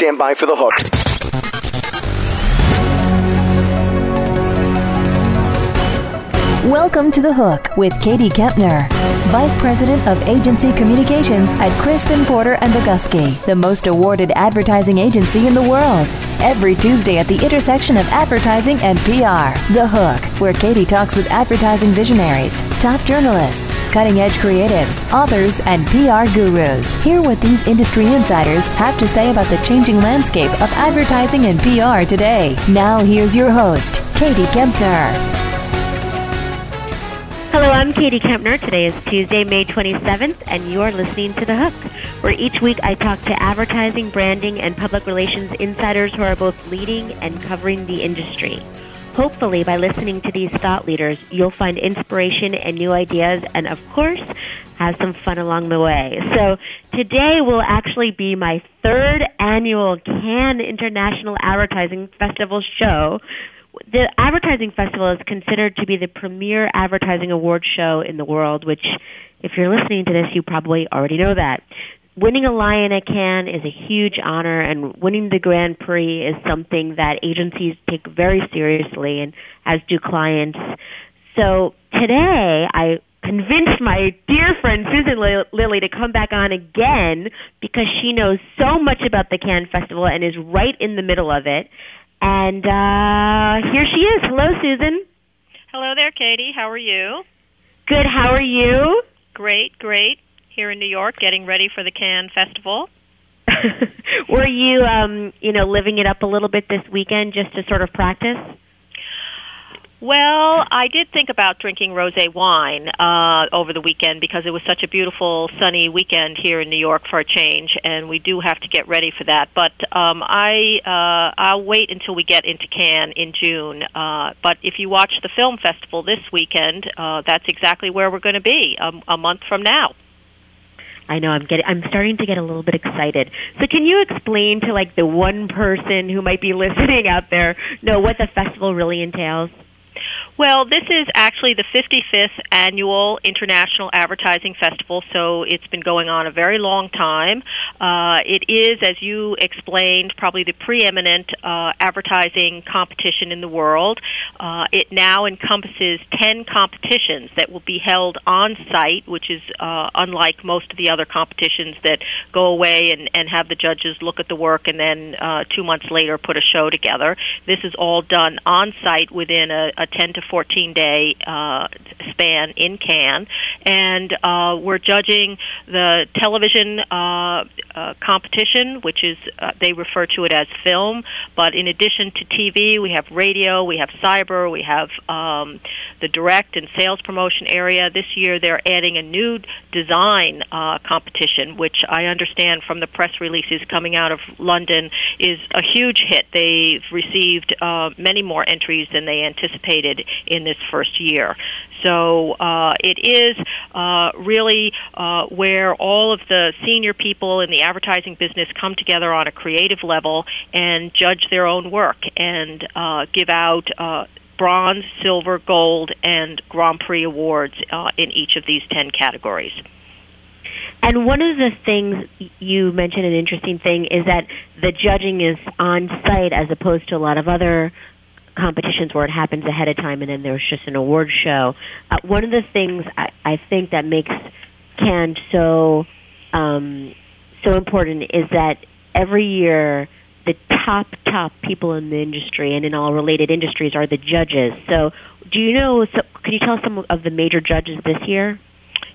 stand by for the hook. Welcome to The Hook with Katie Kempner, Vice President of Agency Communications at Crispin Porter and Bogusky, the most awarded advertising agency in the world. Every Tuesday at the intersection of advertising and PR, The Hook, where Katie talks with advertising visionaries, top journalists, cutting edge creatives, authors, and PR gurus. Hear what these industry insiders have to say about the changing landscape of advertising and PR today. Now, here's your host, Katie Kempner. Hello, I'm Katie Kempner. Today is Tuesday, May 27th, and you are listening to The Hook, where each week I talk to advertising, branding, and public relations insiders who are both leading and covering the industry. Hopefully, by listening to these thought leaders, you'll find inspiration and new ideas, and of course, have some fun along the way. So, today will actually be my third annual Cannes International Advertising Festival show the advertising festival is considered to be the premier advertising award show in the world which if you're listening to this you probably already know that winning a lion at cannes is a huge honor and winning the grand prix is something that agencies take very seriously and as do clients so today i convinced my dear friend Susan Lilley to come back on again because she knows so much about the Cannes Festival and is right in the middle of it. And uh, here she is. Hello, Susan. Hello there, Katie. How are you? Good. How are you? Great, great. Here in New York, getting ready for the Cannes Festival. Were you, um, you know, living it up a little bit this weekend just to sort of practice? Well, I did think about drinking rosé wine uh, over the weekend because it was such a beautiful sunny weekend here in New York for a change, and we do have to get ready for that. But um, I uh, I'll wait until we get into Cannes in June. Uh, but if you watch the film festival this weekend, uh, that's exactly where we're going to be a, a month from now. I know I'm getting I'm starting to get a little bit excited. So can you explain to like the one person who might be listening out there know what the festival really entails? Well, this is actually the 55th annual International Advertising Festival, so it's been going on a very long time. Uh, it is, as you explained, probably the preeminent uh, advertising competition in the world. Uh, it now encompasses 10 competitions that will be held on site, which is uh, unlike most of the other competitions that go away and, and have the judges look at the work and then uh, two months later put a show together. This is all done on site within a, a 10 to 14 day uh, span in Cannes, and uh, we're judging the television uh, uh, competition, which is uh, they refer to it as film. But in addition to TV, we have radio, we have cyber, we have um, the direct and sales promotion area. This year, they're adding a new design uh, competition, which I understand from the press releases coming out of London is a huge hit. They've received many more entries than they anticipated in this first year. So uh, it is uh, really uh, where all of the senior people in the advertising business come together on a creative level and judge their own work and uh, give out uh, bronze, silver, gold, and Grand Prix awards uh, in each of these 10 categories. And one of the things you mentioned, an interesting thing, is that the judging is on site as opposed to a lot of other competitions where it happens ahead of time and then there's just an award show. Uh, one of the things I, I think that makes Cannes so um, so important is that every year the top top people in the industry and in all related industries are the judges. So, do you know? So, can you tell us some of the major judges this year?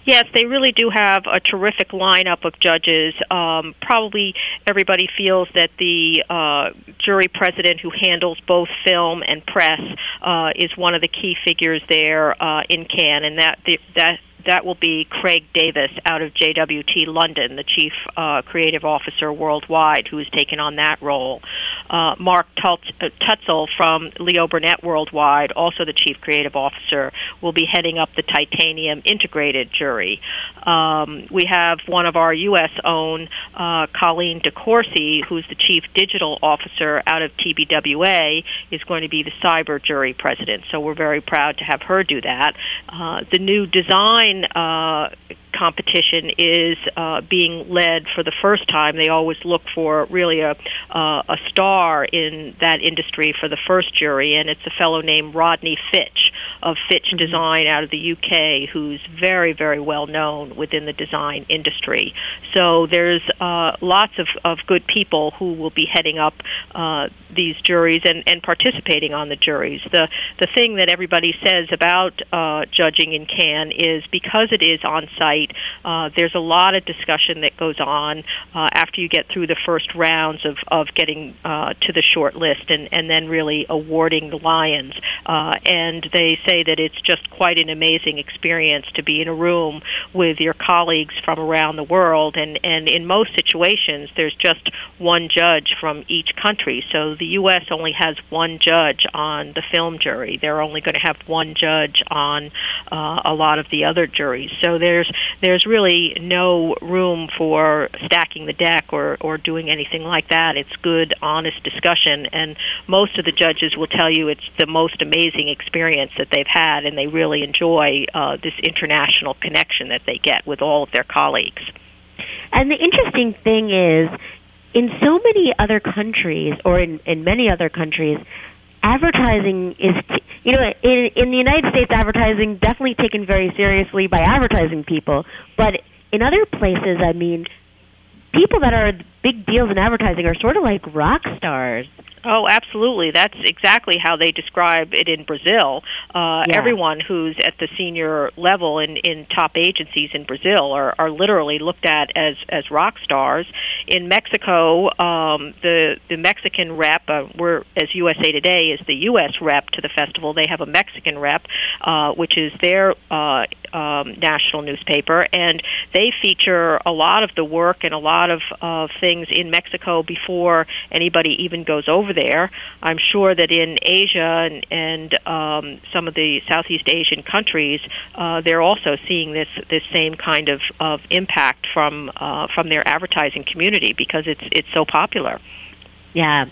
Yes, they really do have a terrific lineup of judges. Um, probably everybody feels that the uh, jury president who handles both film and press uh, is one of the key figures there uh, in Cannes, and that the, that that will be Craig Davis out of JWT London, the chief uh, creative officer worldwide, who has taken on that role. Uh, Mark Tutssel from Leo Burnett Worldwide, also the chief creative officer, will be heading up the Titanium Integrated Jury. Um, we have one of our U.S. own, uh, Colleen DeCourcy, who's the chief digital officer out of TBWA, is going to be the cyber jury president. So we're very proud to have her do that. Uh, the new design uh, competition is uh, being led for the first time. They always look for really a uh, a star in that industry for the first jury, and it's a fellow named Rodney Fitch of Fitch mm-hmm. Design out of the UK, who's very very well known within the design industry. So there's uh, lots of, of good people who will be heading up uh, these juries and, and participating on the juries. The the thing that everybody says about uh, judging in Cannes is because it is on site, uh, there's a lot of discussion that goes on uh, after you get through the first rounds of, of getting uh, to the short list and, and then really awarding the Lions. Uh, and they say that it's just quite an amazing experience to be in a room with your colleagues from around the world. And, and in most situations, there's just one judge from each country. So the U.S. only has one judge on the film jury. They're only going to have one judge on uh, a lot of the other juries. So there's there's really no room for stacking the deck or or doing anything like that. It's good, honest discussion, and most of the judges will tell you it's the most amazing experience that they've had, and they really enjoy uh, this international connection that they get with all of their colleagues. And the interesting thing is, in so many other countries, or in, in many other countries, advertising is, t- you know, in, in the United States, advertising definitely taken very seriously by advertising people. But in other places, I mean, people that are big deals in advertising are sort of like rock stars. Oh, absolutely. That's exactly how they describe it in Brazil. Uh, yeah. Everyone who's at the senior level in, in top agencies in Brazil are, are literally looked at as, as rock stars. In Mexico, um, the the Mexican rep, uh, we're, as USA Today is the U.S. rep to the festival. They have a Mexican rep, uh, which is their uh, um, national newspaper, and they feature a lot of the work and a lot of uh, things in Mexico before anybody even goes over there. I'm sure that in Asia and, and um, some of the Southeast Asian countries, uh, they're also seeing this this same kind of, of impact from uh, from their advertising community because it's it's so popular. Yeah.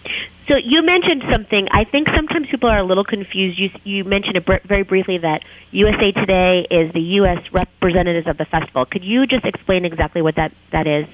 So you mentioned something. I think sometimes people are a little confused. You you mentioned it br- very briefly that USA Today is the U.S. representatives of the festival. Could you just explain exactly what that that is?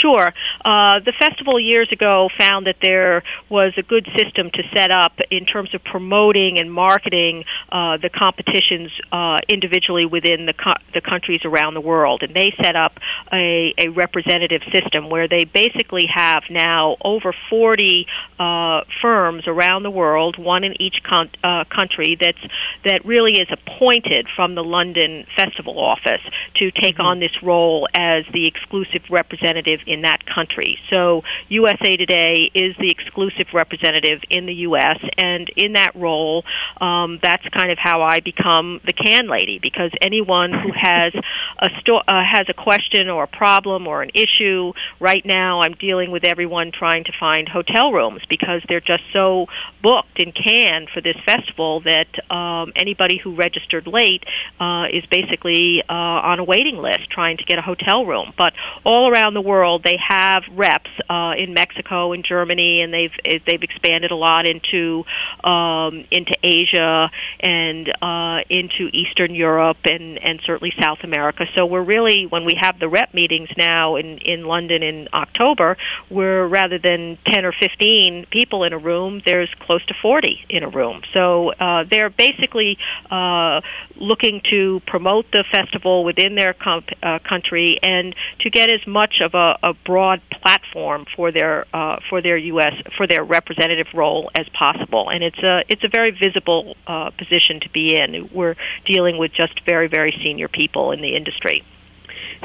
Sure. Uh, the festival years ago found that there was a good system to set up in terms of promoting and marketing uh, the competitions uh, individually within the co- the countries around the world, and they set up a, a representative system where they basically have now over 40 uh, firms around the world, one in each con- uh, country, that's that really is appointed from the London Festival Office to take mm-hmm. on this role as the exclusive representative representative in that country. So USA Today is the exclusive representative in the U.S., and in that role, um, that's kind of how I become the can lady because anyone who has a sto- uh, has a question or a problem or an issue right now, I'm dealing with everyone trying to find hotel rooms because they're just so booked in Cannes for this festival that um, anybody who registered late uh, is basically uh, on a waiting list trying to get a hotel room. But all around the world world, they have reps uh, in Mexico and Germany, and they've they've expanded a lot into um, into Asia and uh, into Eastern Europe and and certainly South America. So we're really when we have the rep meetings now in in London in October, we're rather than ten or fifteen people in a room, there's close to forty in a room. So uh, they're basically uh, looking to promote the festival within their comp- uh, country and to get as much of a, a broad platform for their uh, for their U.S. for their representative role as possible. And it's a it's a very visible uh, position to be in. We're dealing with just very very senior people in the industry.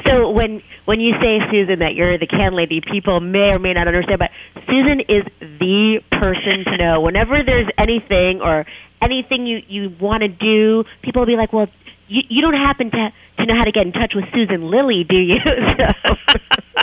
So when when you say Susan that you're the can lady, people may or may not understand, but Susan is the person to know. Whenever there's anything or anything you you want to do, people will be like, "Well, you, you don't happen to to know how to get in touch with Susan Lilley, do you?" so.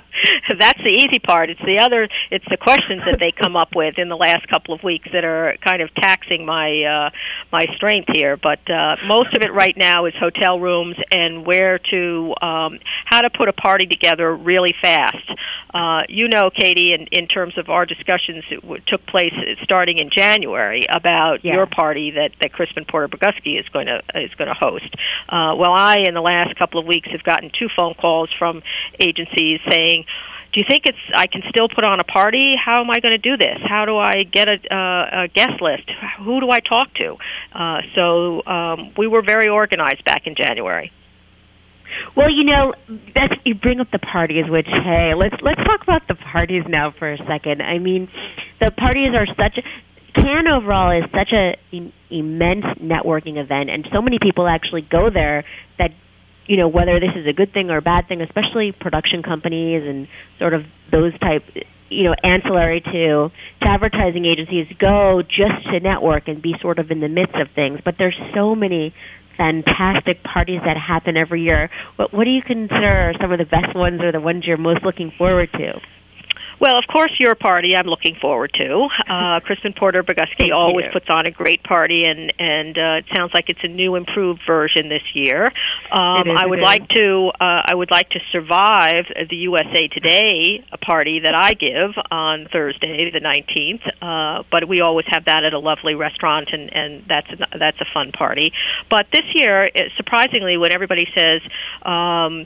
that's the easy part. It's the other. It's the questions that they come up with in the last couple of weeks that are kind of taxing my uh, my strength here. But uh, most of it right now is hotel rooms and where to um, how to put a party together really fast. Uh, you know, Katie, in, in terms of our discussions that w- took place starting in January about yeah. your party that that Crispin Porter Bogusky is going to is going to host. Uh, well, I in the last last couple of weeks have gotten two phone calls from agencies saying, do you think it's I can still put on a party? How am I going to do this? How do I get a, uh, a guest list? Who do I talk to? Uh, so um, we were very organized back in January. Well, you know, that's you bring up the parties, which hey, let's let's talk about the parties now for a second. I mean, the parties are such Cannes overall is such a immense networking event, and so many people actually go there that you know whether this is a good thing or a bad thing, especially production companies and sort of those type you know ancillary to to advertising agencies go just to network and be sort of in the midst of things. But there's so many fantastic parties that happen every year. What what do you consider some of the best ones or the ones you're most looking forward to? Well, of course, your party I'm looking forward to. Uh, Crispin Porter Bogusky always you. puts on a great party, and and uh, it sounds like it's a new, improved version this year. Um, is, I would like to uh, I would like to survive the USA Today party that I give on Thursday, the 19th. Uh, but we always have that at a lovely restaurant, and and that's a, that's a fun party. But this year, it, surprisingly, when everybody says um,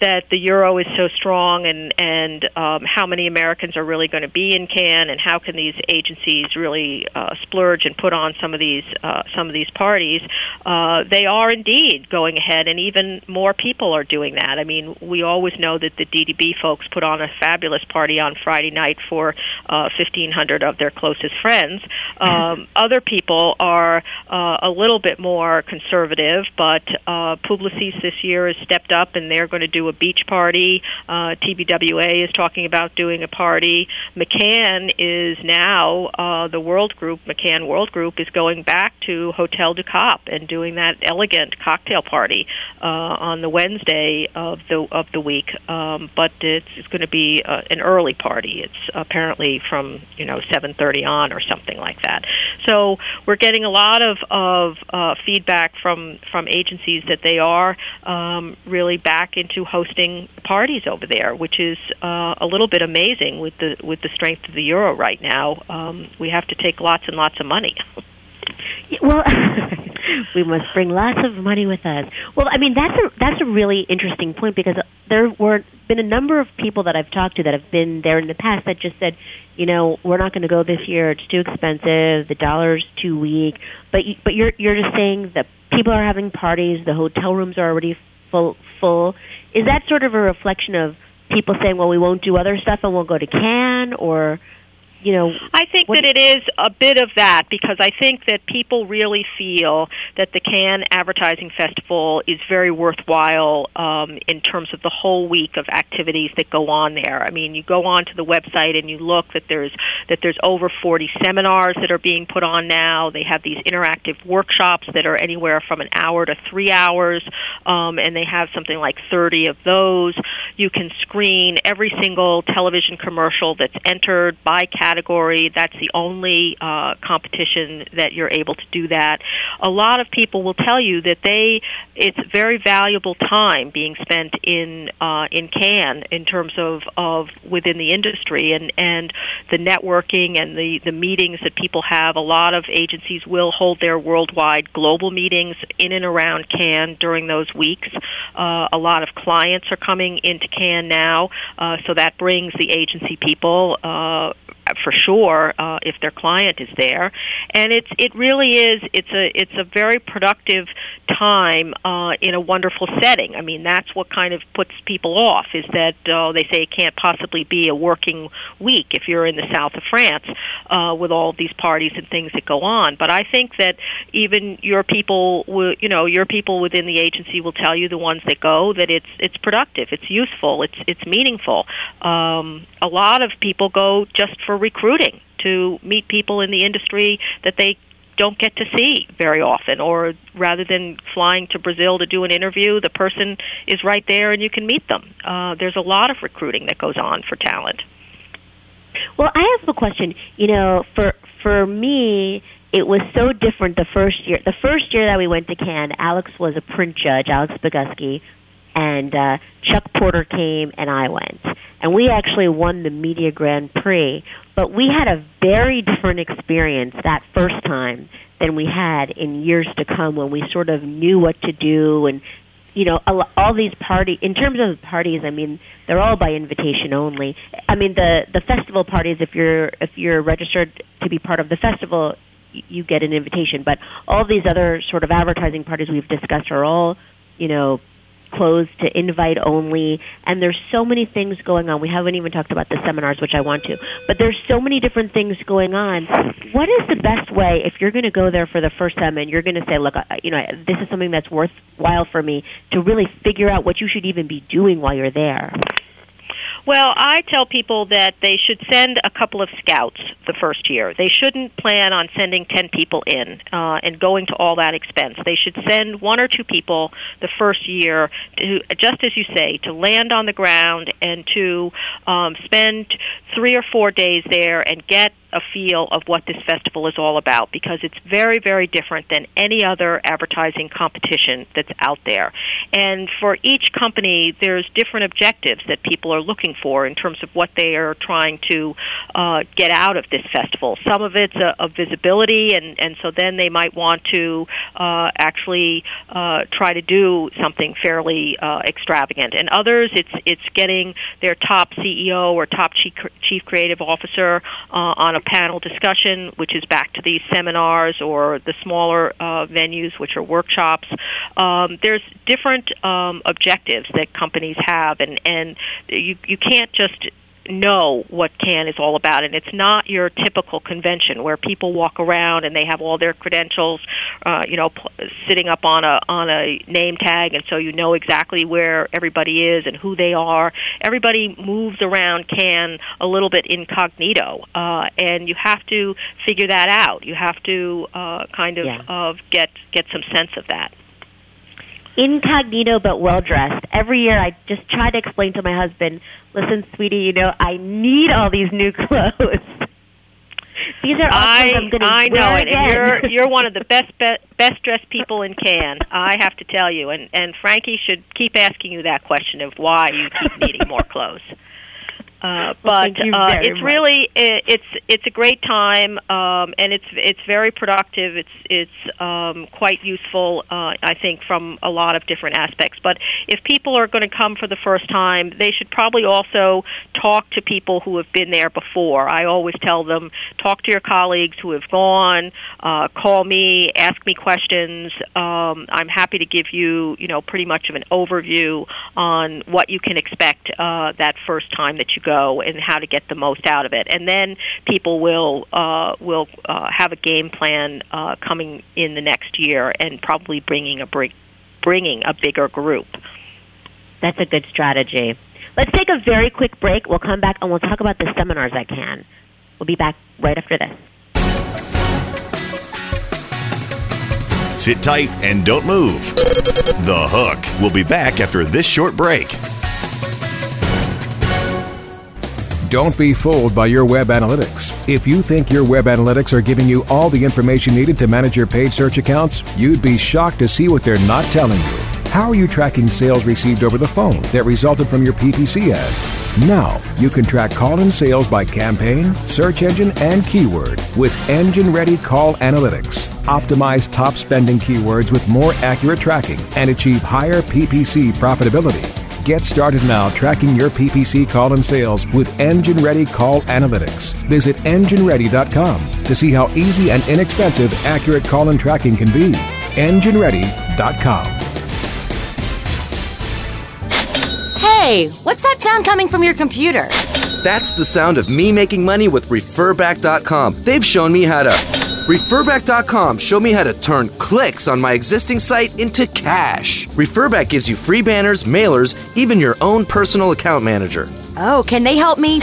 that the euro is so strong, and and um, how many Americans are really going to be in Cannes, and how can these agencies really uh, splurge and put on some of these uh, some of these parties? Uh, they are indeed going ahead, and even more people are doing that. I mean, we always know that the DDB folks put on a fabulous party on Friday night for uh, 1,500 of their closest friends. Um, other people are uh, a little bit more conservative, but uh, Publicis this year has stepped up, and they're going to do a beach party. Uh, TBWA is talking about doing a party. McCann is now uh, the World Group. McCann World Group is going back to Hotel du Cap and doing that elegant cocktail party uh, on the Wednesday of the of the week. Um, but it's, it's going to be uh, an early party. It's apparently from you know 7:30 on or something like that. So we're getting a lot of of uh, feedback from from agencies that they are um, really back into hosting parties over there, which is uh, a little bit amazing amazing with the with the strength of the euro right now. Um, we have to take lots and lots of money. well, we must bring lots of money with us. Well, I mean that's a that's a really interesting point because there were been a number of people that I've talked to that have been there in the past that just said, you know, we're not going to go this year. It's too expensive. The dollar's too weak. But you, but you're you're just saying that people are having parties. The hotel rooms are already full. Full. Is that sort of a reflection of people saying, well, we won't do other stuff and we'll go to Cannes, or you know i think that it is a bit of that because i think that people really feel that the cannes advertising festival is very worthwhile um, in terms of the whole week of activities that go on there. I mean you go on to the website and you look that there's that there's over 40 seminars that are being put on now. They have these interactive workshops that are anywhere from an hour to three hours um, and they have something like 30 of those. You can screen every single television commercial that's entered by category category. That's the only uh, competition that you're able to do that. A lot of people will tell you that they it's very valuable time being spent in uh, in Cannes in terms of of within the industry and and the networking and the the meetings that people have. A lot of agencies will hold their worldwide global meetings in and around Cannes during those weeks. Uh, a lot of clients are coming into Cannes now, uh, so that brings the agency people uh, for sure uh, if their client is there, and it's it really is it's a it's a very productive time uh, in a wonderful setting. I mean that's what kind of puts people off is that uh, they say it can't possibly be a working week if you're in the south of France uh, with all these parties and things that go on. But I think that even your people, will, you know, your people within the agency will tell you the ones that go that it's it's productive, it's useful, it's it's meaningful. Um, a lot of people go just for recruiting to meet people in the industry that they don't get to see very often or rather than flying to Brazil to do an interview the person is right there and you can meet them. Uh, there's a lot of recruiting that goes on for talent. Well I have a question. You know for for me it was so different the first year. The first year that we went to Cannes Alex was a print judge Alex Bogusky and uh, Chuck Porter came and I went. And we actually won the Media Grand Prix, but we had a very different experience that first time than we had in years to come when we sort of knew what to do and you know, all these party in terms of the parties. I mean, they're all by invitation only. I mean, the the festival parties. If you're if you're registered to be part of the festival, you get an invitation. But all these other sort of advertising parties we've discussed are all, you know, closed to invite only and there's so many things going on. We haven't even talked about the seminars which i want to but there's so many different things going on. What is the best way if you're going to go there for the first time and you're going to say look you know this is something that's worthwhile for me to really figure out what you should even be doing while you're there well, I tell people that they should send a couple of scouts the first year. They shouldn't plan on sending 10 people in uh, and going to all that expense. They should send one or two people the first year to, just as you say, to land on the ground and to um, spend three or four days there and get a feel of what this festival is all about because it's very, very different than any other advertising competition that's out there. And for each company, there's different objectives that people are looking for in terms of what they are trying to uh, get out of this festival. Some of it's a, a visibility, and, and so then they might want to uh, actually uh, try to do something fairly uh, extravagant. And others, it's it's getting their top CEO or top chief, chief creative officer uh, on a panel discussion, which is back to these seminars or the smaller uh, venues, which are workshops. Um, there's different um, objectives that companies have, and and you you can't just know what Cannes is all about, and it's not your typical convention where people walk around and they have all their credentials, uh, you know, pl- sitting up on a on a name tag, and so you know exactly where everybody is and who they are. Everybody moves around Cannes a little bit incognito, uh, and you have to figure that out. You have to uh, kind of yeah. of get get some sense of that incognito but well dressed. Every year I just try to explain to my husband, listen, sweetie, you know, I need all these new clothes. these are I, I'm going to I know it, and you're you're one of the best be, best dressed people in Cannes. I have to tell you, and and Frankie should keep asking you that question of why you keep needing more clothes. Uh, but well, uh, it's much. really it, it's it's a great time um, and it's it's very productive. It's it's um, quite useful, uh, I think, from a lot of different aspects. But if people are going to come for the first time, they should probably also talk to people who have been there before. I always tell them talk to your colleagues who have gone, uh, call me, ask me questions. Um, I'm happy to give you you know pretty much of an overview on what you can expect uh, that first time that you go go and how to get the most out of it. And then people will uh, will uh, have a game plan uh, coming in the next year and probably bringing a br- bringing a bigger group. That's a good strategy. Let's take a very quick break. We'll come back and we'll talk about the seminars I can. We'll be back right after this. Sit tight and don't move. The Hook will be back after this short break. Don't be fooled by your web analytics. If you think your web analytics are giving you all the information needed to manage your paid search accounts, you'd be shocked to see what they're not telling you. How are you tracking sales received over the phone that resulted from your PPC ads? Now, you can track call in sales by campaign, search engine, and keyword with Engine Ready Call Analytics. Optimize top spending keywords with more accurate tracking and achieve higher PPC profitability. Get started now tracking your PPC call and sales with Engine Ready Call Analytics. Visit engineready.com to see how easy and inexpensive accurate call and tracking can be. EngineReady.com. Hey, what's that sound coming from your computer? That's the sound of me making money with Referback.com. They've shown me how to. Referback.com showed me how to turn clicks on my existing site into cash. Referback gives you free banners, mailers, even your own personal account manager. Oh, can they help me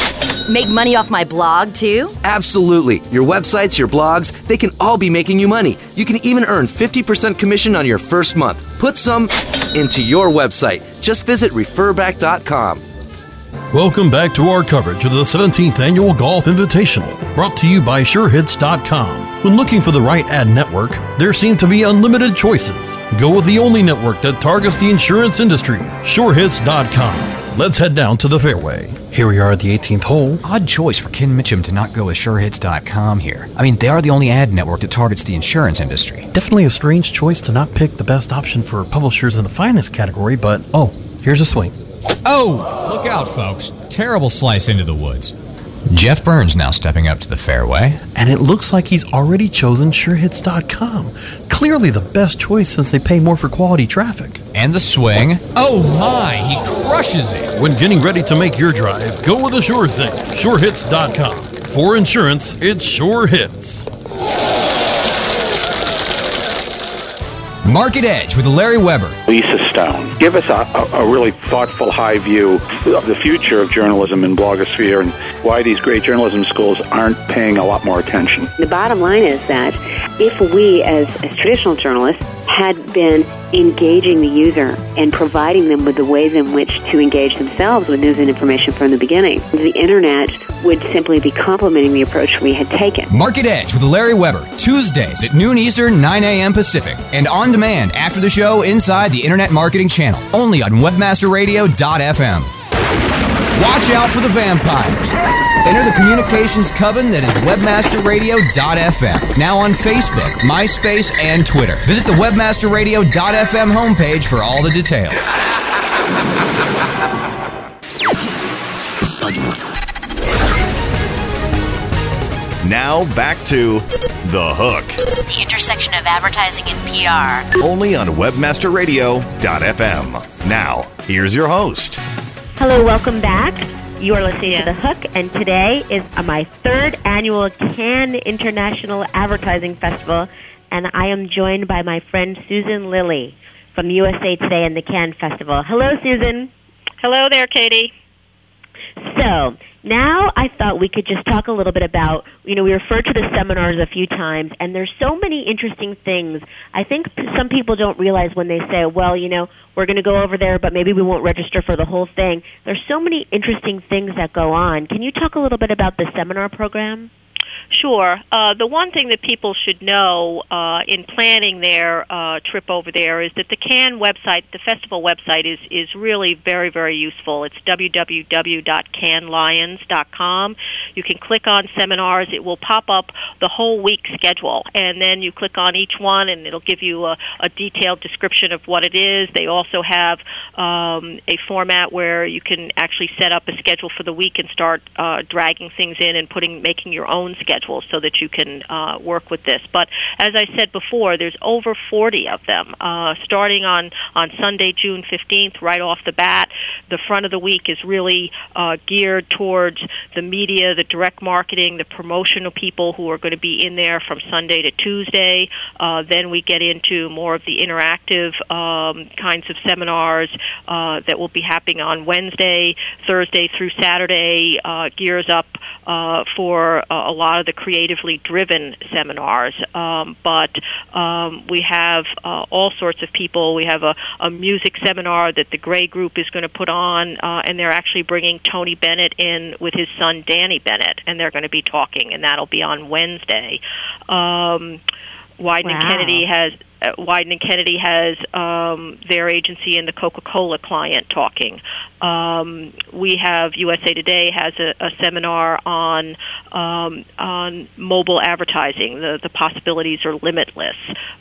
make money off my blog too? Absolutely. Your websites, your blogs, they can all be making you money. You can even earn 50% commission on your first month. Put some into your website. Just visit referback.com. Welcome back to our coverage of the 17th Annual Golf Invitational, brought to you by SureHits.com. When looking for the right ad network, there seem to be unlimited choices. Go with the only network that targets the insurance industry, SureHits.com. Let's head down to the fairway. Here we are at the 18th hole. Odd choice for Ken Mitchum to not go with SureHits.com here. I mean, they are the only ad network that targets the insurance industry. Definitely a strange choice to not pick the best option for publishers in the finest category, but oh, here's a swing. Oh, look out, folks. Terrible slice into the woods. Jeff Burns now stepping up to the fairway. And it looks like he's already chosen SureHits.com. Clearly the best choice since they pay more for quality traffic. And the swing. Oh my, he crushes it. When getting ready to make your drive, go with the sure thing. SureHits.com. For insurance, it sure hits. Market Edge with Larry Weber. Lisa Stone. Give us a, a, a, really thoughtful, high view of the future of journalism in blogosphere and why these great journalism schools aren't paying a lot more attention. The bottom line is that if we, as, as traditional journalists, had been engaging the user and providing them with the ways in which to engage themselves with news and information from the beginning. The internet would simply be complementing the approach we had taken. Market Edge with Larry Weber, Tuesdays at noon Eastern, 9 a.m. Pacific, and on demand after the show inside the Internet Marketing Channel, only on WebmasterRadio.fm. Watch out for the vampires. Enter the communications coven that is webmasterradio.fm. Now on Facebook, MySpace, and Twitter. Visit the webmasterradio.fm homepage for all the details. Now back to The Hook. The intersection of advertising and PR. Only on webmasterradio.fm. Now, here's your host. Hello, welcome back. You are listening to The Hook, and today is my third annual Cannes International Advertising Festival, and I am joined by my friend Susan Lilley from USA Today and the Cannes Festival. Hello, Susan. Hello there, Katie. So, now I thought we could just talk a little bit about, you know, we referred to the seminars a few times, and there's so many interesting things. I think some people don't realize when they say, well, you know, we're going to go over there, but maybe we won't register for the whole thing. There's so many interesting things that go on. Can you talk a little bit about the seminar program? Sure. Uh, the one thing that people should know uh, in planning their uh, trip over there is that the Cannes website, the festival website, is is really very very useful. It's www.canneslions.com. You can click on seminars. It will pop up the whole week schedule, and then you click on each one, and it'll give you a, a detailed description of what it is. They also have um, a format where you can actually set up a schedule for the week and start uh, dragging things in and putting making your own schedule so that you can uh, work with this. But as I said before, there's over 40 of them, uh, starting on on Sunday, June 15th, right off the bat. The front of the week is really uh, geared towards the media, the direct marketing, the promotional people who are going to be in there from Sunday to Tuesday. Uh, then we get into more of the interactive um, kinds of seminars uh, that will be happening on Wednesday, Thursday through Saturday. Uh, gears up uh, for uh, a lot of the creatively driven seminars. Um, but um, we have uh, all sorts of people. We have a, a music seminar that the Grey Group is going to put on, uh, and they're actually bringing Tony Bennett in with his son Danny Bennett, and they're going to be talking, and that'll be on Wednesday. Um, Wieden wow. Kennedy has uh, Wieden and Kennedy has um, their agency and the Coca-Cola client talking. Um, we have USA Today has a, a seminar on um, on mobile advertising. The the possibilities are limitless.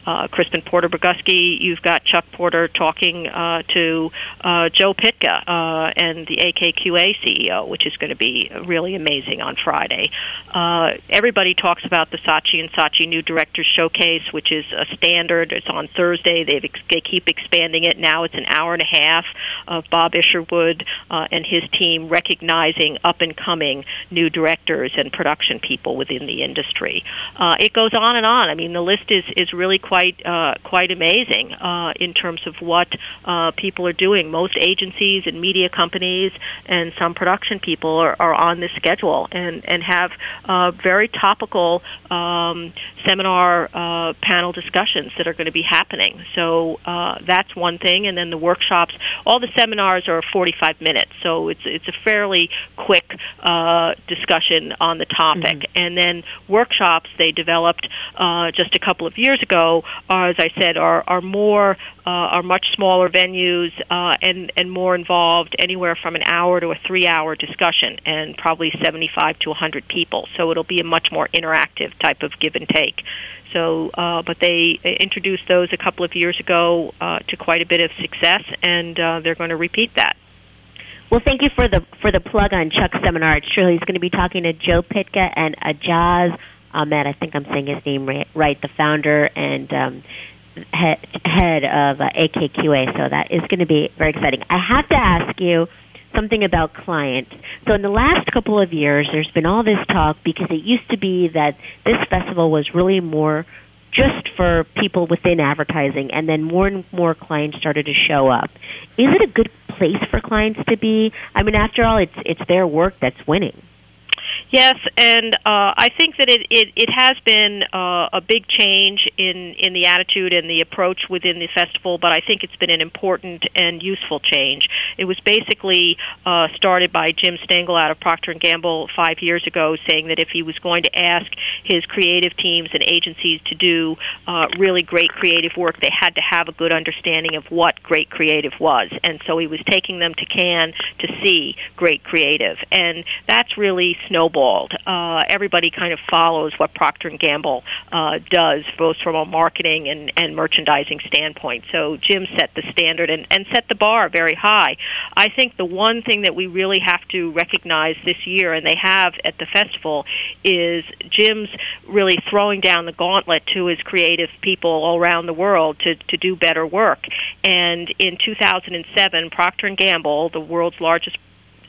Uh, Crispin Porter Bogusky, you've got Chuck Porter talking uh, to uh, Joe Pytka uh, and the AKQA CEO, which is going to be really amazing on Friday. Uh, everybody talks about the Saatchi and Saatchi New Directors Showcase, which is a standard. It's on Thursday. They've ex- they keep expanding it. Now it's an hour and a half of Bob Isherwood uh, and his team recognizing up and coming new directors and production people within the industry. Uh, it goes on and on. I mean, the list is is really quite uh, quite amazing uh, in terms of what uh, people are doing. Most agencies and media companies and some production people are, are on this schedule and and have uh, very topical um, seminar uh, panel discussions that are going to be happening. So uh, that's one thing. And then the workshops, all the seminars are 45 minutes, so it's it's a fairly quick uh, discussion on the topic. Mm-hmm. And then workshops they developed uh, just a couple of years ago, are, as I said, are are more uh, are much smaller venues uh, and and more involved, anywhere from an hour to a three-hour discussion, and probably 75 to 100 people. So it'll be a much more interactive type of give and take. So, uh, but they introduced those a couple of years ago uh, to quite a bit of success, and uh, they're going to repeat that. Well, thank you for the for the plug on Chuck's seminar. It's true. He's going to be talking to Joe Pytka and Ajaz Ahmed. I think I'm saying his name right. right the founder and um, head, head of uh, AKQA. So that is going to be very exciting. I have to ask you something about client. So in the last couple of years, there's been all this talk because it used to be that this festival was really more just for people within advertising, and then more and more clients started to show up. Is it a good place for clients to be? I mean, after all, it's it's their work that's winning. Yes, and uh, I think that it it, it has been uh, a big change in in the attitude and the approach within the festival, but I think it's been an important and useful change. It was basically uh, started by Jim Stengel out of Procter Gamble five years ago, saying that if he was going to ask his creative teams and agencies to do uh, really great creative work, they had to have a good understanding of what great creative was, and so he was taking them to Cannes to see great creative, and that's really snowballed. Uh, everybody kind of follows what Procter and Gamble uh, does, both from a marketing and, and merchandising standpoint. So Jim set the standard and, and set the bar very high. I think the one thing that we really have to recognize this year, and they have at the festival, is Jim's really throwing down the gauntlet to his creative people all around the world to, to do better work. And in 2007, Procter and Gamble, the world's largest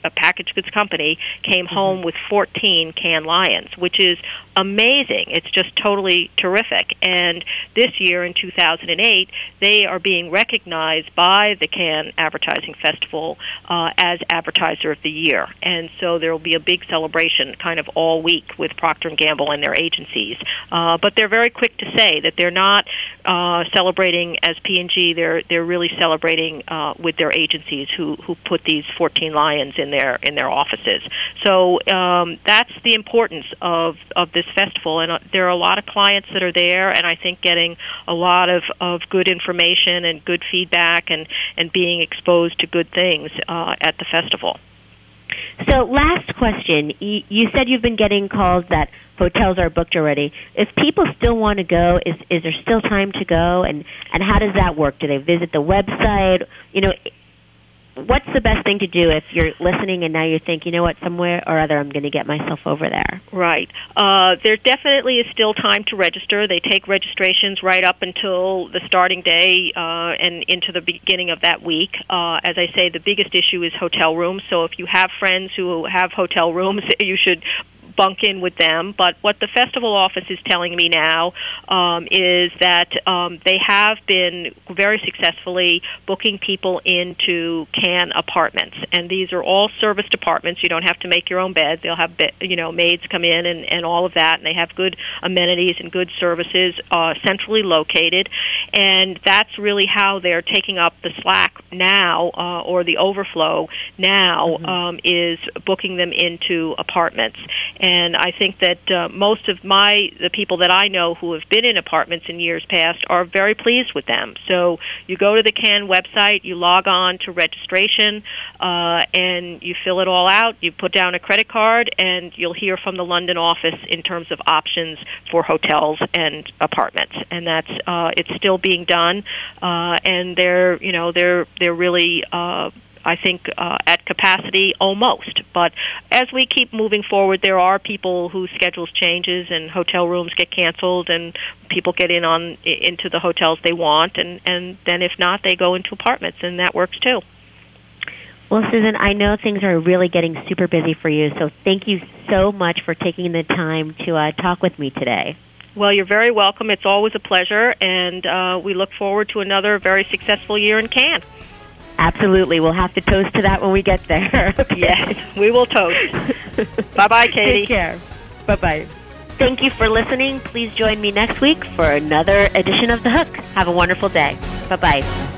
a packaged goods company came home with 14 Cannes Lions, which is amazing. It's just totally terrific. And this year in 2008, they are being recognized by the Cannes Advertising Festival uh, as Advertiser of the Year. And so there will be a big celebration kind of all week with Procter and Gamble and their agencies. Uh, but they're very quick to say that they're not uh, celebrating as P&G. They're they're really celebrating uh, with their agencies who who put these 14 lions in their in their offices. So um, that's the importance of of this festival, and uh, there are a lot of clients that are there, and I think getting a lot of of good information and good feedback, and and being exposed to good things uh, at the festival. So, last question. You, you said you've been getting calls that hotels are booked already. If people still want to go, is is there still time to go? And and how does that work? Do they visit the website? You know, what's the best thing to do if you're listening and now you think, you know what, somewhere or other I'm going to get myself over there? Right. Uh, there definitely is still time to register. They take registrations right up until the starting day uh, and into the beginning of that week. Uh, as I say, the biggest issue is hotel rooms. So if you have friends who have hotel rooms, you should bunk in with them. But what the festival office is telling me now um, is that um, they have been very successfully booking people into Cannes apartments, and these are all serviced apartments. You don't have to make your own bed. They'll have be- you know maids come in and, and all of that, and they have good amenities and good services uh, centrally located, and that's really how they're taking up the slack now uh, or the overflow now Mm-hmm. um, is booking them into apartments and I think that uh, most of my the people that I know who have been in apartments in years past are very pleased with them. So you go to the Cannes website, you log on to registration, uh, and you fill it all out. You put down a credit card, and you'll hear from the London office in terms of options for hotels and apartments. And that's uh, it's still being done, uh, and they're you know they're they're really. Uh, I think uh, at capacity almost. But as we keep moving forward, there are people whose schedules changes and hotel rooms get canceled and people get in on into the hotels they want, and and then if not, they go into apartments, and that works too. Well, Susan, I know things are really getting super busy for you, so thank you so much for taking the time to uh, talk with me today. Well, you're very welcome. It's always a pleasure, and uh, we look forward to another very successful year in Cannes. Absolutely. We'll have to toast to that when we get there. yes, we will toast. bye bye, Katie. Take care. Bye bye. Thank you for listening. Please join me next week for another edition of The Hook. Have a wonderful day. Bye bye.